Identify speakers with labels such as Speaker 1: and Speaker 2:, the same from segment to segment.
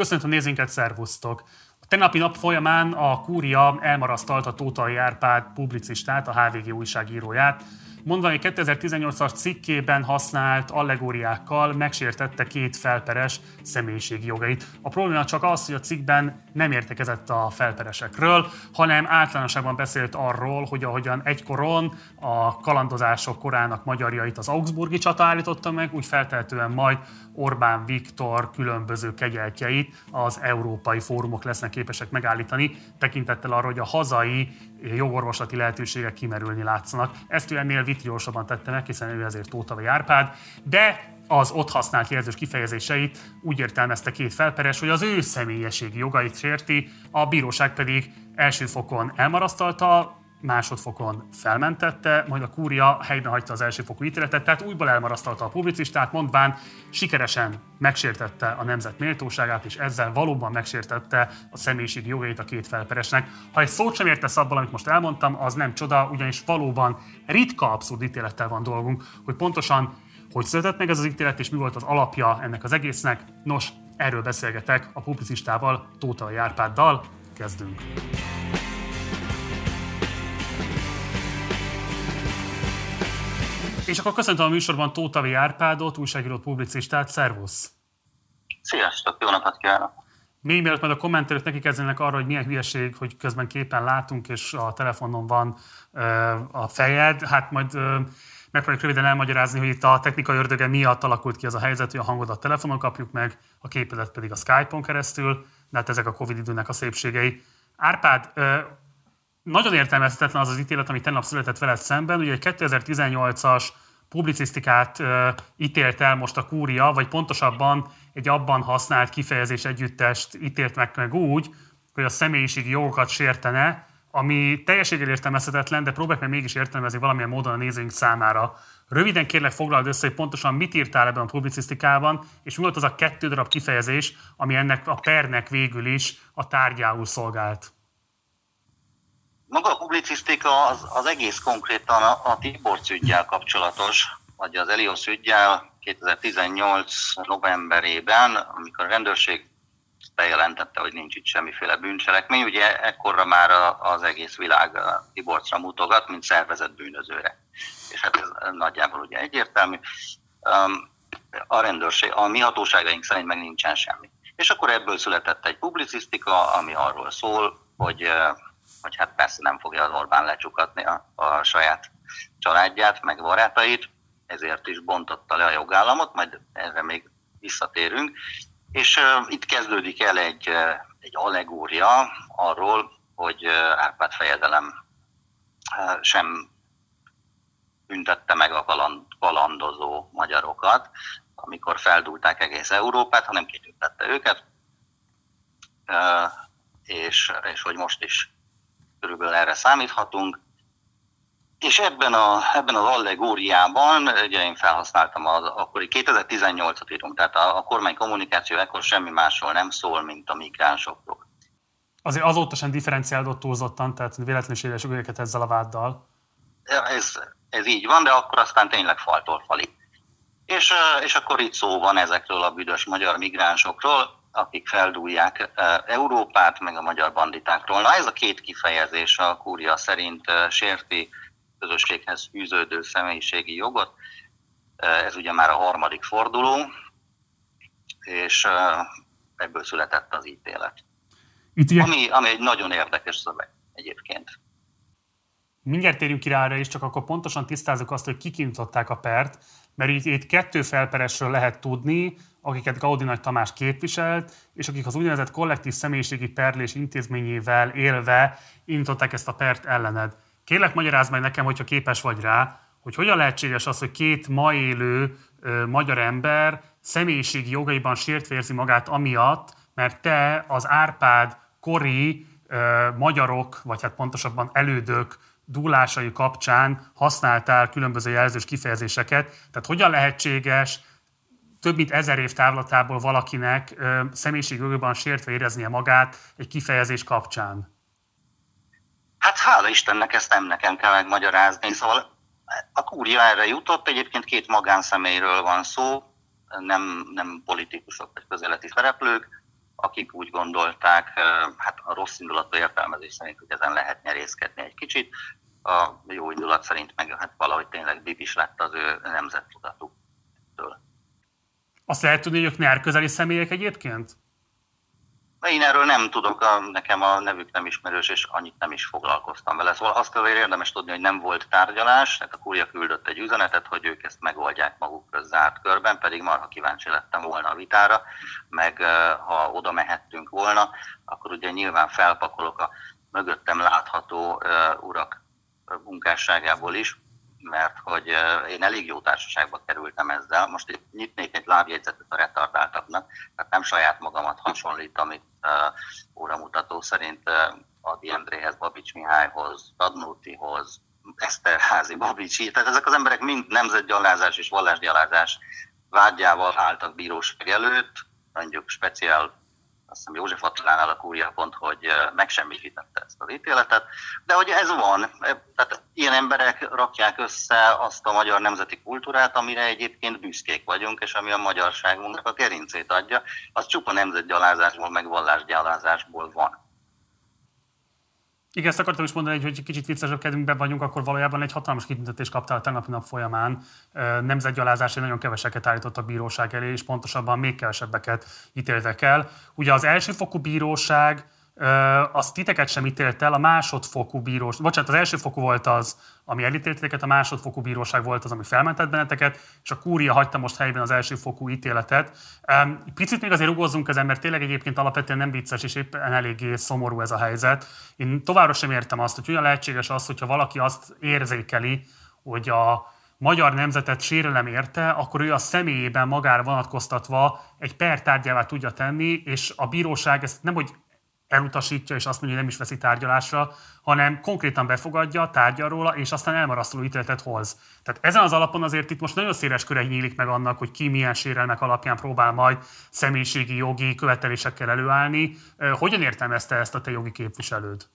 Speaker 1: Köszönöm a nézőinket, szervusztok! A tegnapi nap folyamán a kúria elmarasztalta Tótai Árpád publicistát, a HVG újságíróját, mondani 2018-as cikkében használt allegóriákkal megsértette két felperes személyiségi jogait. A probléma csak az, hogy a cikkben nem értekezett a felperesekről, hanem általánosságban beszélt arról, hogy ahogyan egykoron a kalandozások korának magyarjait az Augsburgi csata állította meg, úgy feltehetően majd Orbán Viktor különböző kegyeltjeit az európai fórumok lesznek képesek megállítani, tekintettel arra, hogy a hazai jogorvoslati lehetőségek kimerülni látszanak. Ezt ő ennél vitriósabban tette meg, hiszen ő ezért Tóta Árpád, de az ott használt jelzős kifejezéseit úgy értelmezte két felperes, hogy az ő személyességi jogait sérti, a bíróság pedig első fokon elmarasztalta, másodfokon felmentette, majd a kúria helyben hagyta az elsőfokú ítéletet, tehát újból elmarasztalta a publicistát, mondván sikeresen megsértette a nemzet méltóságát, és ezzel valóban megsértette a személyiség jogait a két felperesnek. Ha egy szót sem értesz abból, amit most elmondtam, az nem csoda, ugyanis valóban ritka abszurd ítélettel van dolgunk, hogy pontosan hogy született meg ez az ítélet, és mi volt az alapja ennek az egésznek. Nos, erről beszélgetek a publicistával, Tóta Járpáddal. Kezdünk! És akkor köszöntöm a műsorban Tótavi Árpádot, újságírót, publicistát. Szervusz!
Speaker 2: Sziasztok, jó napot kívánok!
Speaker 1: Még mielőtt majd a kommentelők neki kezdenek arra, hogy milyen hülyeség, hogy közben képen látunk, és a telefonon van a fejed, hát majd megpróbáljuk röviden elmagyarázni, hogy itt a technikai ördöge miatt alakult ki az a helyzet, hogy a hangodat a telefonon kapjuk meg, a képedet pedig a Skype-on keresztül, de hát ezek a Covid időnek a szépségei. Árpád, nagyon értelmezhetetlen az az ítélet, ami tegnap született veled szemben. Ugye egy 2018-as publicisztikát ítélt el most a kúria, vagy pontosabban egy abban használt kifejezés együttest ítélt meg, meg úgy, hogy a személyiségi jogokat sértene, ami teljességgel értelmezhetetlen, de próbálj meg mégis értelmezni valamilyen módon a nézőink számára. Röviden kérlek foglald össze, hogy pontosan mit írtál ebben a publicisztikában, és mi volt az a kettő darab kifejezés, ami ennek a pernek végül is a tárgyául szolgált.
Speaker 2: Maga a publicisztika az, az egész konkrétan a, a Tibor ügyjel kapcsolatos, vagy az Elios ügyjel 2018 novemberében, amikor a rendőrség bejelentette, hogy nincs itt semmiféle bűncselekmény, ugye ekkorra már az egész világ Tiborcra mutogat, mint szervezett bűnözőre. És hát ez nagyjából ugye egyértelmű. A rendőrség, a mi hatóságaink szerint meg nincsen semmi. És akkor ebből született egy publicisztika, ami arról szól, hogy hogy hát persze nem fogja az Orbán lecsukatni a, a saját családját, meg barátait, ezért is bontotta le a jogállamot, majd erre még visszatérünk. És uh, itt kezdődik el egy, uh, egy allegória arról, hogy uh, Árpád fejedelem uh, sem büntette meg a kaland, kalandozó magyarokat, amikor feldúlták egész Európát, hanem kitüntette őket, uh, és, és hogy most is körülbelül erre számíthatunk. És ebben, a, ebben az allegóriában, ugye én felhasználtam az akkori 2018-at írunk, tehát a, a kormány kommunikáció ekkor semmi másról nem szól, mint a migránsokról.
Speaker 1: Azért azóta sem differenciálódott túlzottan, tehát véletlenül őket ezzel a váddal.
Speaker 2: Ez, ez így van, de akkor aztán tényleg faltól falig. És, és akkor itt szó van ezekről a büdös magyar migránsokról, akik feldúlják Európát, meg a magyar banditákról. Na ez a két kifejezés a kúria szerint sérti közösséghez fűződő személyiségi jogot. Ez ugye már a harmadik forduló, és ebből született az ítélet. Itt ugye... ami, ami egy nagyon érdekes szöveg egyébként.
Speaker 1: Mindjárt térjünk ki rá is, csak akkor pontosan tisztázzuk azt, hogy kikintották a pert, mert itt, itt kettő felperesről lehet tudni, akiket Gaudi Nagy Tamás képviselt, és akik az úgynevezett kollektív személyiségi perlés intézményével élve indították ezt a pert ellened. Kérlek, magyarázd meg nekem, hogyha képes vagy rá, hogy hogyan lehetséges az, hogy két ma élő ö, magyar ember személyiségi jogaiban sértve érzi magát amiatt, mert te az Árpád kori ö, magyarok, vagy hát pontosabban elődök dúlásai kapcsán használtál különböző jelzős kifejezéseket. Tehát hogyan lehetséges több mint ezer év távlatából valakinek személyiségjogban sértve éreznie magát egy kifejezés kapcsán?
Speaker 2: Hát hála Istennek ezt nem nekem kell megmagyarázni. Szóval a kúria erre jutott, egyébként két magánszemélyről van szó, nem, nem politikusok vagy közeleti szereplők. akik úgy gondolták, hát a rossz indulatú értelmezés szerint, hogy ezen lehet nyerészkedni egy kicsit, a jó indulat szerint meg hát valahogy tényleg is lett az ő nemzettudatútól.
Speaker 1: Azt lehet tudni, hogy ők nyár közeli személyek egyébként?
Speaker 2: Én erről nem tudok, a, nekem a nevük nem ismerős, és annyit nem is foglalkoztam vele. Szóval azt azért érdemes tudni, hogy nem volt tárgyalás, tehát a kúria küldött egy üzenetet, hogy ők ezt megoldják maguk zárt körben, pedig marha kíváncsi lettem volna a vitára, meg ha oda mehettünk volna, akkor ugye nyilván felpakolok a mögöttem látható uh, urak munkásságából is, mert hogy én elég jó társaságba kerültem ezzel. Most itt nyitnék egy lábjegyzetet a retardáltaknak, tehát nem saját magamat hasonlítom itt uh, óramutató szerint Adi Endréhez, Babics Mihályhoz, Radnótihoz, Eszterházi, Babicsi, tehát ezek az emberek mind nemzetgyalázás és vallásgyalázás vágyával álltak bíróság előtt, mondjuk speciál azt hiszem József Attilánál a kúria pont, hogy megsemmisítette ezt az ítéletet, de hogy ez van, tehát ilyen emberek rakják össze azt a magyar nemzeti kultúrát, amire egyébként büszkék vagyunk, és ami a magyarságunknak a gerincét adja, az csupa nemzetgyalázásból, meg vallásgyalázásból van.
Speaker 1: Igen, ezt akartam is mondani, hogy egy kicsit viccesebb kedvünkben vagyunk, akkor valójában egy hatalmas kitüntetést kaptál a tegnapi nap folyamán. Nemzetgyalázásra nagyon keveseket állított a bíróság elé, és pontosabban még kevesebbeket ítéltek el. Ugye az elsőfokú bíróság azt titeket sem ítélt el, a másodfokú bíróság, bocsánat, az elsőfokú volt az, ami elítélt titeket, a másodfokú bíróság volt az, ami felmentett benneteket, és a kúria hagyta most helyben az elsőfokú ítéletet. Picit még azért ugozzunk ezen, mert tényleg egyébként alapvetően nem vicces, és éppen eléggé szomorú ez a helyzet. Én továbbra sem értem azt, hogy olyan lehetséges az, hogyha valaki azt érzékeli, hogy a magyar nemzetet sérelem érte, akkor ő a személyében magára vonatkoztatva egy pertárgyává tudja tenni, és a bíróság ezt nem, hogy elutasítja, és azt mondja, hogy nem is veszi tárgyalásra, hanem konkrétan befogadja, tárgyal róla, és aztán elmarasztaló ítéletet hoz. Tehát ezen az alapon azért itt most nagyon széles köre nyílik meg annak, hogy ki milyen sérelmek alapján próbál majd személyiségi jogi követelésekkel előállni. Hogyan értelmezte ezt a te jogi képviselőd?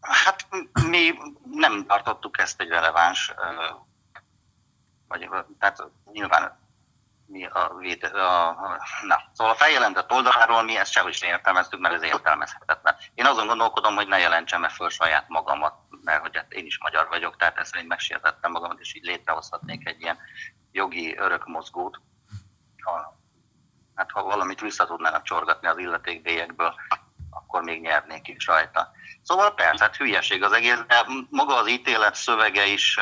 Speaker 2: Hát mi nem tartottuk ezt egy releváns, vagy tehát nyilván mi a, véd, a, na, szóval a feljelentett oldaláról mi ezt sehogy sem értelmeztük, mert ez értelmezhetetlen. Én azon gondolkodom, hogy ne jelentsem -e föl saját magamat, mert hogy hát én is magyar vagyok, tehát ezt szerint megsértettem magamat, és így létrehozhatnék egy ilyen jogi örökmozgót. Ha, hát ha valamit vissza tudnának csorgatni az illetékbélyekből, akkor még nyernék is rajta. Szóval persze, hát hülyeség az egész, de maga az ítélet szövege is,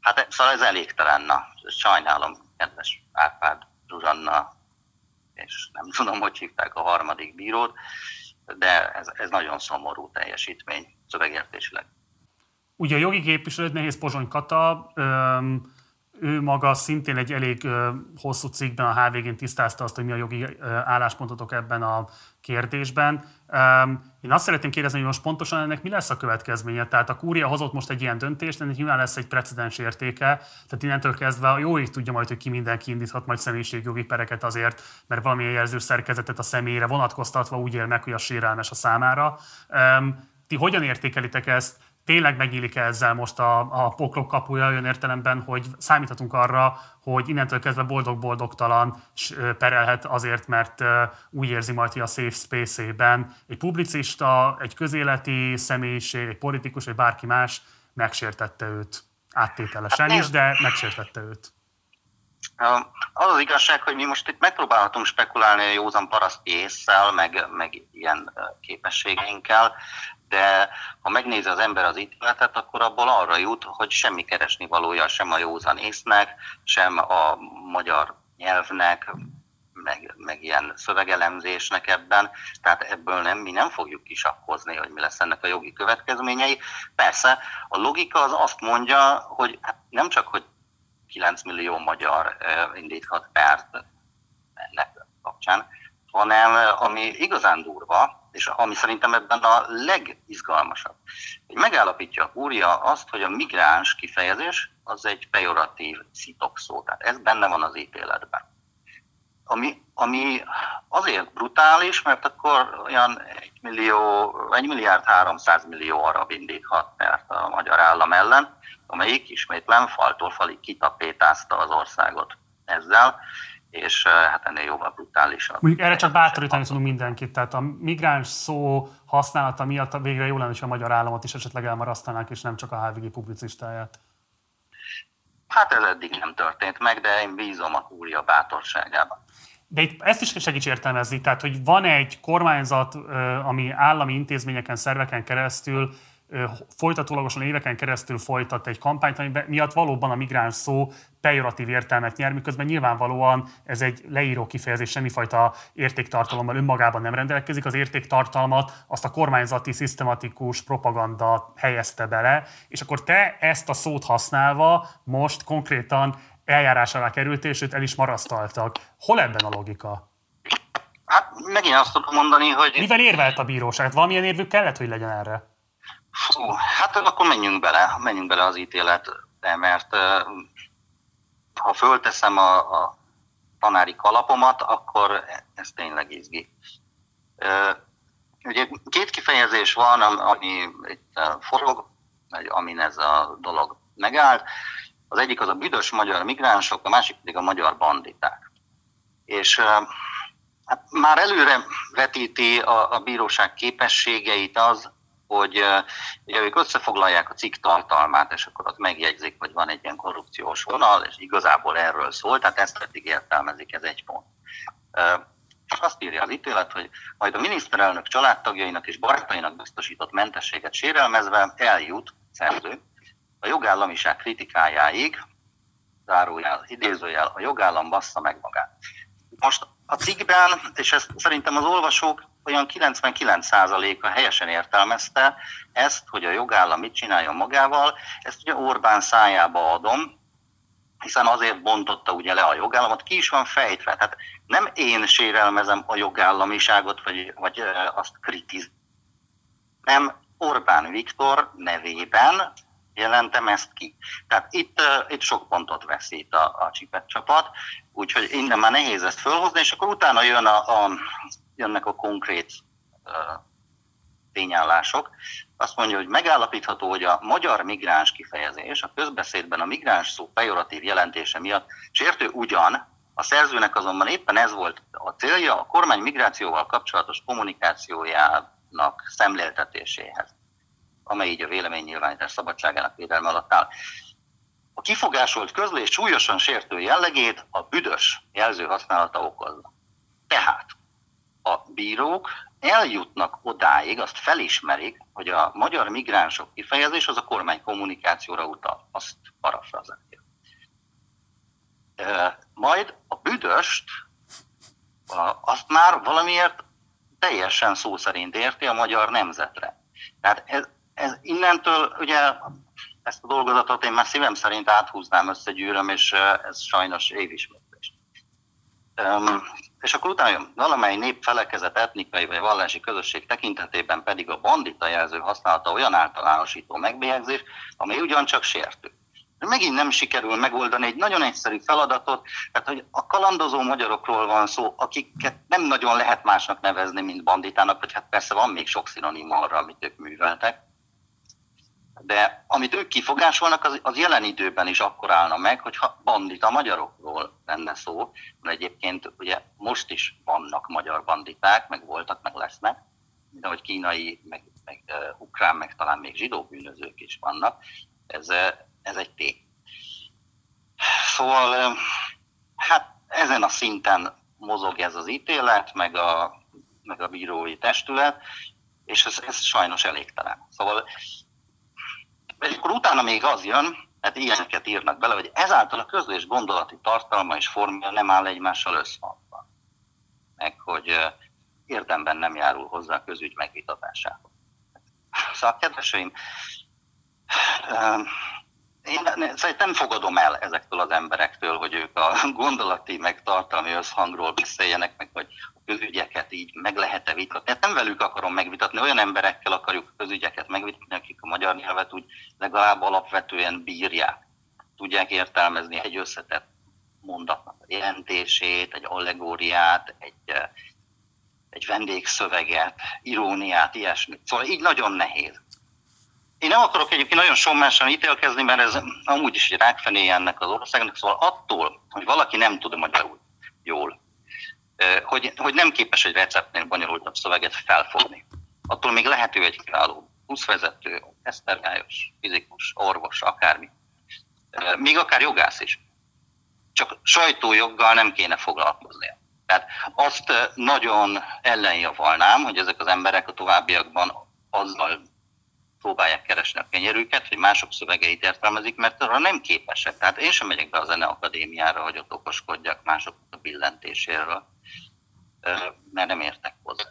Speaker 2: hát szóval ez elégtelen, na, sajnálom kedves Árpád Zsuzsanna, és nem tudom, hogy hívták a harmadik bírót, de ez, ez nagyon szomorú teljesítmény szövegértésileg.
Speaker 1: Ugye a jogi képviselőt Nehéz Pozsony Kata, ő maga szintén egy elég hosszú cikkben a HVG-n tisztázta azt, hogy mi a jogi álláspontotok ebben a kérdésben. Én azt szeretném kérdezni, hogy most pontosan ennek mi lesz a következménye? Tehát a kúria hozott most egy ilyen döntést, ennek nyilván lesz egy precedens értéke, tehát innentől kezdve jó ég tudja majd, hogy ki mindenki indíthat majd személyiségjogi pereket azért, mert valamilyen jelző szerkezetet a személyre vonatkoztatva úgy él meg, hogy a sérelmes a számára. Ti hogyan értékelitek ezt? Tényleg megnyílik -e ezzel most a, a poklok kapuja olyan értelemben, hogy számíthatunk arra, hogy innentől kezdve boldog-boldogtalan perelhet azért, mert úgy érzi majd, hogy a safe space-ében egy publicista, egy közéleti személyiség, egy politikus, vagy bárki más megsértette őt áttételesen is, de megsértette őt.
Speaker 2: Az az igazság, hogy mi most itt megpróbálhatunk spekulálni a józan paraszti észsel, meg, meg ilyen képességeinkkel, de ha megnézi az ember az ítéletet, akkor abból arra jut, hogy semmi keresni valója sem a józan észnek, sem a magyar nyelvnek, meg, meg ilyen szövegelemzésnek ebben, tehát ebből nem, mi nem fogjuk kisakkozni, hogy mi lesz ennek a jogi következményei. Persze, a logika az azt mondja, hogy hát nem csak, hogy 9 millió magyar indíthat pert ennek kapcsán, hanem ami igazán durva, és ami szerintem ebben a legizgalmasabb, hogy megállapítja a kúria azt, hogy a migráns kifejezés az egy pejoratív szó, tehát ez benne van az ítéletben. Ami, ami azért brutális, mert akkor olyan 1 millió, 1 milliárd 300 millió arab indíthat mert a magyar állam ellen, amelyik ismétlen faltól falig kitapétázta az országot ezzel, és hát ennél jóval brutálisabb.
Speaker 1: Mondjuk erre csak bátorítani tudunk mindenkit, tehát a migráns szó használata miatt végre jó lenne, hogy a magyar államot is esetleg elmarasztanák, és nem csak a HVG publicistáját.
Speaker 2: Hát ez eddig nem történt meg, de én bízom a kúria bátorságában.
Speaker 1: De itt ezt is segíts értelmezni, tehát hogy van egy kormányzat, ami állami intézményeken, szerveken keresztül folytatólagosan éveken keresztül folytat egy kampányt, ami miatt valóban a migráns szó pejoratív értelmet nyer, miközben nyilvánvalóan ez egy leíró kifejezés, semmifajta értéktartalommal önmagában nem rendelkezik. Az értéktartalmat azt a kormányzati, szisztematikus propaganda helyezte bele, és akkor te ezt a szót használva most konkrétan eljárás alá került, és őt el is marasztaltak. Hol ebben a logika?
Speaker 2: Hát megint azt tudom mondani, hogy...
Speaker 1: Mivel érvelt a bíróság? Valamilyen érvük kellett, hogy legyen erre?
Speaker 2: Fú, hát akkor menjünk bele, menjünk bele az ítéletbe, mert ha fölteszem a, a tanári kalapomat, akkor ez tényleg izgi. Ugye két kifejezés van, ami itt forog, vagy amin ez a dolog megállt. Az egyik az a büdös magyar migránsok, a másik pedig a magyar banditák. És hát már előre vetíti a, a bíróság képességeit az, hogy ugye ők összefoglalják a cikk tartalmát, és akkor ott megjegyzik, hogy van egy ilyen korrupciós vonal, és igazából erről szól, tehát ezt eddig értelmezik, ez egy pont. Csak azt írja az ítélet, hogy majd a miniszterelnök családtagjainak és barátainak biztosított mentességet sérelmezve eljut, szerző, a jogállamiság kritikájáig, zárójel, idézőjel, a jogállam bassza meg magát. Most a cikkben, és ezt szerintem az olvasók olyan 99%-a helyesen értelmezte ezt, hogy a jogállam mit csináljon magával, ezt ugye Orbán szájába adom, hiszen azért bontotta ugye le a jogállamot, ki is van fejtve. Tehát nem én sérelmezem a jogállamiságot, vagy, vagy azt kritiz, nem Orbán Viktor nevében jelentem ezt ki. Tehát itt, itt sok pontot veszít a, a csipet csapat, úgyhogy innen már nehéz ezt fölhozni, és akkor utána jön a, a, jönnek a konkrét tényállások. Azt mondja, hogy megállapítható, hogy a magyar migráns kifejezés a közbeszédben a migráns szó pejoratív jelentése miatt sértő ugyan, a szerzőnek azonban éppen ez volt a célja a kormány migrációval kapcsolatos kommunikációjának szemléltetéséhez amely így a véleménynyilvánítás szabadságának védelme alatt áll. A kifogásolt közlés súlyosan sértő jellegét a büdös jelző használata okozza. Tehát a bírók eljutnak odáig, azt felismerik, hogy a magyar migránsok kifejezés az a kormány kommunikációra utal, azt parafrazálja. Majd a büdöst, azt már valamiért teljesen szó szerint érti a magyar nemzetre. Tehát ez, ez innentől ugye ezt a dolgozatot én már szívem szerint áthúznám összegyűröm, és ez sajnos évismétlés. Um, és akkor utána valamely nép felekezet, etnikai vagy vallási közösség tekintetében pedig a bandita jelző használata olyan általánosító megbélyegzés, amely ugyancsak sértő. De megint nem sikerül megoldani egy nagyon egyszerű feladatot, tehát hogy a kalandozó magyarokról van szó, akiket nem nagyon lehet másnak nevezni, mint banditának, vagy hát persze van még sok szinonim arra, amit ők műveltek de amit ők kifogásolnak, az, az jelen időben is akkor állna meg, hogyha bandita magyarokról lenne szó, mert egyébként ugye most is vannak magyar banditák, meg voltak, meg lesznek, de hogy kínai, meg, meg uh, ukrán, meg talán még zsidó bűnözők is vannak, ez, ez egy tény. Szóval, hát ezen a szinten mozog ez az ítélet, meg a, meg a bírói testület, és ez, ez sajnos elégtelen. Szóval utána még az jön, hát ilyeneket írnak bele, hogy ezáltal a közlés gondolati tartalma és formája nem áll egymással összhangban. Meg hogy érdemben nem járul hozzá a közügy megvitatásához. Szóval, kedveseim, én nem fogadom el ezektől az emberektől, hogy ők a gondolati, meg tartalmi összhangról beszéljenek, meg hogy a közügyeket így meg lehet-e vitatni. Hát nem velük akarom megvitatni, olyan emberekkel akarjuk a közügyeket megvitatni, akik a magyar nyelvet úgy legalább alapvetően bírják. Tudják értelmezni egy összetett mondatnak a jelentését, egy allegóriát, egy, egy vendégszöveget, iróniát, ilyesmit. Szóval így nagyon nehéz. Én nem akarok egyébként nagyon sommásan ítélkezni, mert ez amúgy is egy rákfenéje ennek az országnak, szóval attól, hogy valaki nem tud magyarul, jól. Hogy, hogy nem képes egy receptnél bonyolultabb szöveget felfogni. Attól még lehető egy kiváló buszvezető, esztergályos, fizikus, orvos, akármi. Még akár jogász is. Csak sajtójoggal nem kéne foglalkoznia. Tehát azt nagyon ellenjavalnám, hogy ezek az emberek a továbbiakban azzal próbálják keresni a kenyerüket, hogy mások szövegeit értelmezik, mert arra nem képesek. Tehát én sem megyek be a zeneakadémiára, hogy ott okoskodjak mások a billentéséről, mert nem értek hozzá.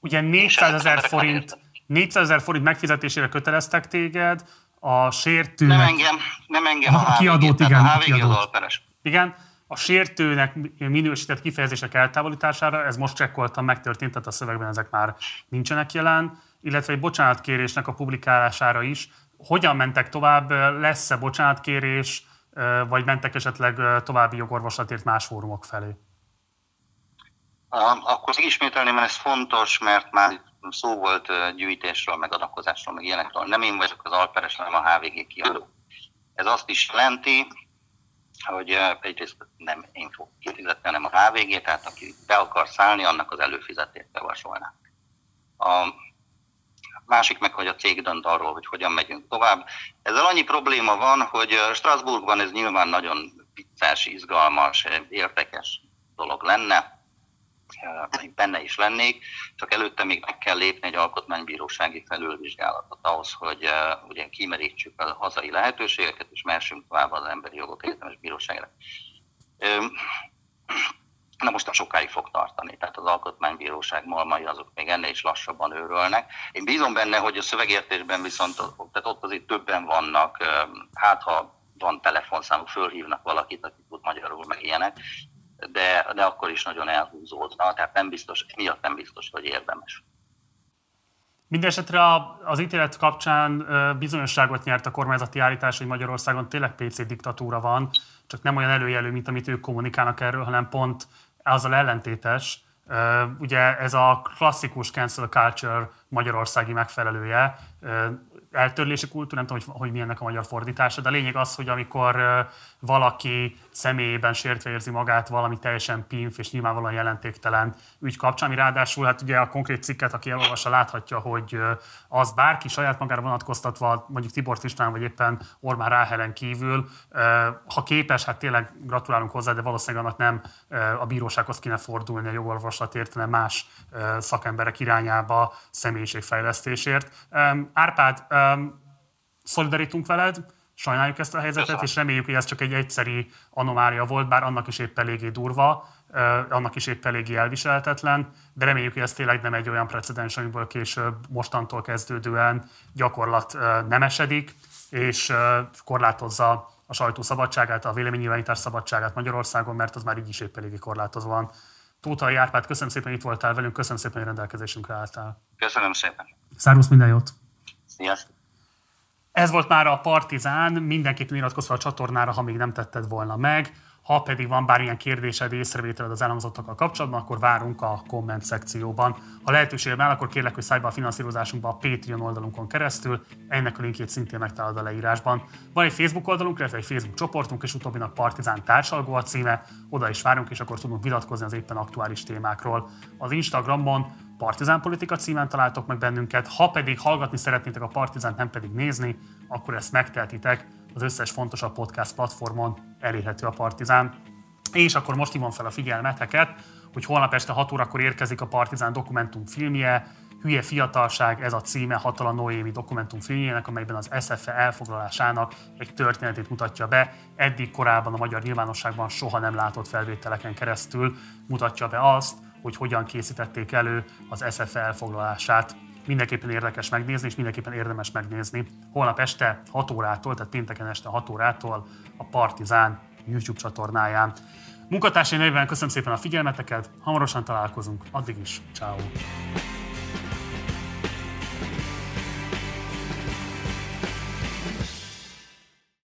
Speaker 1: Ugye 400 ezer forint, 400 ezer forint megfizetésére köteleztek téged, a sértő.
Speaker 2: Nem engem, nem engem
Speaker 1: a, a kiadót, igen,
Speaker 2: a, a kiadót.
Speaker 1: Igen, a sértőnek minősített kifejezések eltávolítására, ez most csekkoltam, megtörtént, tehát a szövegben ezek már nincsenek jelen, illetve egy bocsánatkérésnek a publikálására is. Hogyan mentek tovább? Lesz-e bocsánatkérés, vagy mentek esetleg további jogorvoslatért más fórumok felé?
Speaker 2: Akkor ismételni, mert ez fontos, mert már szó volt gyűjtésről, meg adakozásról, meg ilyenekről. Nem én vagyok az alperes, hanem a HVG kiadó. Ez azt is jelenti, hogy egyrészt nem én fogok kifizetni, hanem a HVG, tehát aki be akar szállni, annak az előfizetést javasolnák. Másik meg, hogy a cég dönt arról, hogy hogyan megyünk tovább. Ezzel annyi probléma van, hogy Strasbourgban ez nyilván nagyon vicces, izgalmas, érdekes dolog lenne, én benne is lennék, csak előtte még meg kell lépni egy alkotmánybírósági felülvizsgálatot ahhoz, hogy uh, ugye kimerítsük a hazai lehetőségeket, és mehessünk tovább az emberi jogok egyetemes bíróságra. Um, Na most a sokáig fog tartani, tehát az alkotmánybíróság malmai azok még ennél is lassabban őrölnek. Én bízom benne, hogy a szövegértésben viszont tehát ott azért többen vannak, hát ha van telefonszámuk, fölhívnak valakit, aki tud magyarul, meg ilyenek, de, de akkor is nagyon elhúzódna, tehát nem biztos, miatt nem biztos, hogy érdemes.
Speaker 1: Mindenesetre az ítélet kapcsán bizonyosságot nyert a kormányzati állítás, hogy Magyarországon tényleg PC diktatúra van, csak nem olyan előjelű, mint amit ők kommunikálnak erről, hanem pont azzal ellentétes. Ugye ez a klasszikus cancel culture magyarországi megfelelője, eltörlési kultúra, nem tudom, hogy, hogy mi ennek a magyar fordítása, de a lényeg az, hogy amikor valaki személyében sértve érzi magát valami teljesen pinf és nyilvánvalóan jelentéktelen ügy kapcsán, ami ráadásul hát ugye a konkrét cikket, aki elolvassa, láthatja, hogy az bárki saját magára vonatkoztatva, mondjuk Tibor István vagy éppen Ormán Ráhelen kívül, ha képes, hát tényleg gratulálunk hozzá, de valószínűleg annak nem a bírósághoz kéne fordulni a jogorvoslatért, hanem más szakemberek irányába személyiségfejlesztésért. Árpád, szolidaritunk veled, sajnáljuk ezt a helyzetet, Köszönöm. és reméljük, hogy ez csak egy egyszeri anomália volt, bár annak is épp eléggé durva, annak is épp eléggé elviselhetetlen, de reméljük, hogy ez tényleg nem egy olyan precedens, amiből később mostantól kezdődően gyakorlat nem esedik, és korlátozza a sajtó szabadságát, a véleménynyilvánítás szabadságát Magyarországon, mert az már így is épp eléggé korlátozva van. Tótai Árpád, köszönöm szépen, hogy itt voltál velünk, köszönöm szépen, hogy rendelkezésünkre álltál.
Speaker 2: Köszönöm szépen.
Speaker 1: Szárusz minden jót!
Speaker 2: Sziasztok!
Speaker 1: Ez volt már a Partizán, mindenképpen iratkozz a csatornára, ha még nem tetted volna meg. Ha pedig van bármilyen kérdésed, észrevételed az elhangzottakkal kapcsolatban, akkor várunk a komment szekcióban. Ha lehetőséged áll, akkor kérlek, hogy szállj be a finanszírozásunkba a Patreon oldalunkon keresztül, ennek a linkjét szintén megtalálod a leírásban. Van egy Facebook oldalunk, illetve egy Facebook csoportunk, és utóbbinak Partizán társalgó a címe, oda is várunk, és akkor tudunk vitatkozni az éppen aktuális témákról. Az Instagramon Partizán Politika címen találtok meg bennünket, ha pedig hallgatni szeretnétek a Partizánt, nem pedig nézni, akkor ezt megteltitek az összes fontosabb podcast platformon elérhető a Partizán. És akkor most hívom fel a figyelmeteket, hogy holnap este 6 órakor érkezik a Partizán dokumentum filmje, Hülye fiatalság, ez a címe Hatala Noémi dokumentumfilmjének, amelyben az SFE elfoglalásának egy történetét mutatja be. Eddig korábban a magyar nyilvánosságban soha nem látott felvételeken keresztül mutatja be azt, hogy hogyan készítették elő az SFE elfoglalását. Mindenképpen érdekes megnézni, és mindenképpen érdemes megnézni. Holnap este 6 órától, tehát pénteken este 6 órától a Partizán YouTube csatornáján. Munkatársai nevében köszönöm szépen a figyelmeteket, hamarosan találkozunk, addig is, ciao.